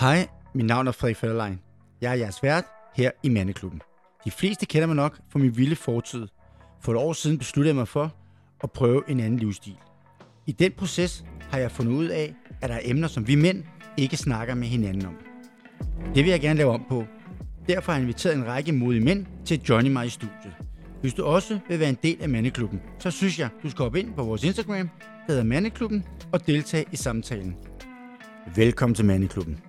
Hej, mit navn er Frederik Federlein. Jeg er jeres vært her i Mandeklubben. De fleste kender mig nok fra min vilde fortid. For et år siden besluttede jeg mig for at prøve en anden livsstil. I den proces har jeg fundet ud af, at der er emner, som vi mænd ikke snakker med hinanden om. Det vil jeg gerne lave om på. Derfor har jeg inviteret en række modige mænd til at joine mig i studiet. Hvis du også vil være en del af Mandeklubben, så synes jeg, du skal hoppe ind på vores Instagram, der hedder Mandeklubben, og deltage i samtalen. Velkommen til Mandeklubben.